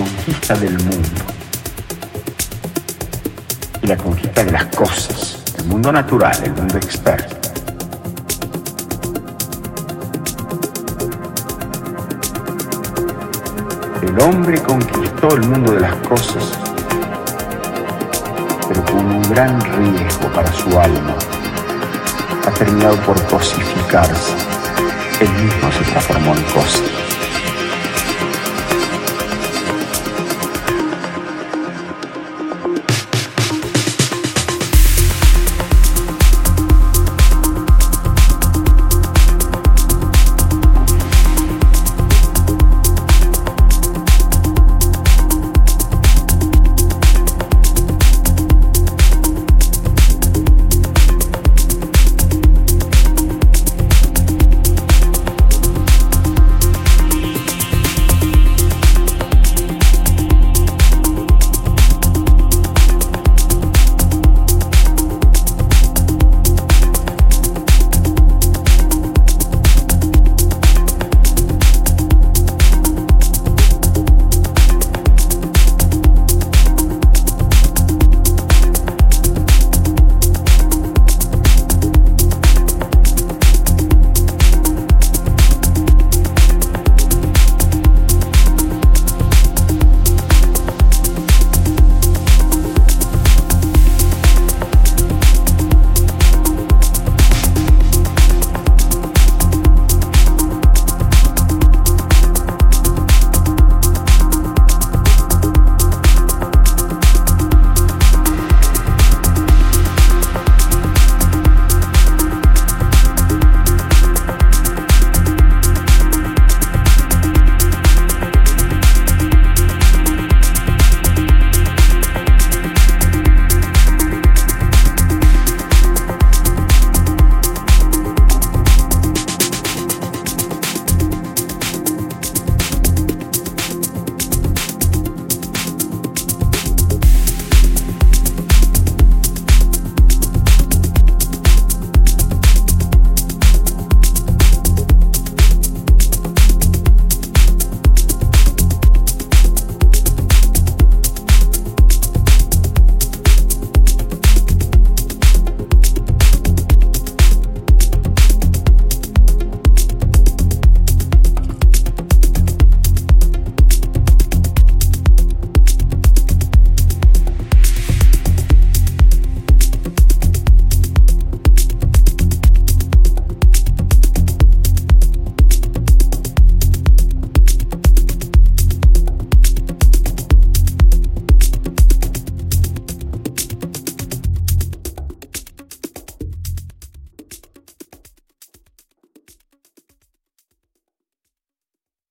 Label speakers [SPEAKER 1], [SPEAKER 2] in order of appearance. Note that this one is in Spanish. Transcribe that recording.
[SPEAKER 1] conquista del mundo y la conquista de las cosas, el mundo natural, el mundo externo. El hombre conquistó el mundo de las cosas, pero con un gran riesgo para su alma. Ha terminado por cosificarse. Él mismo se transformó en cosa.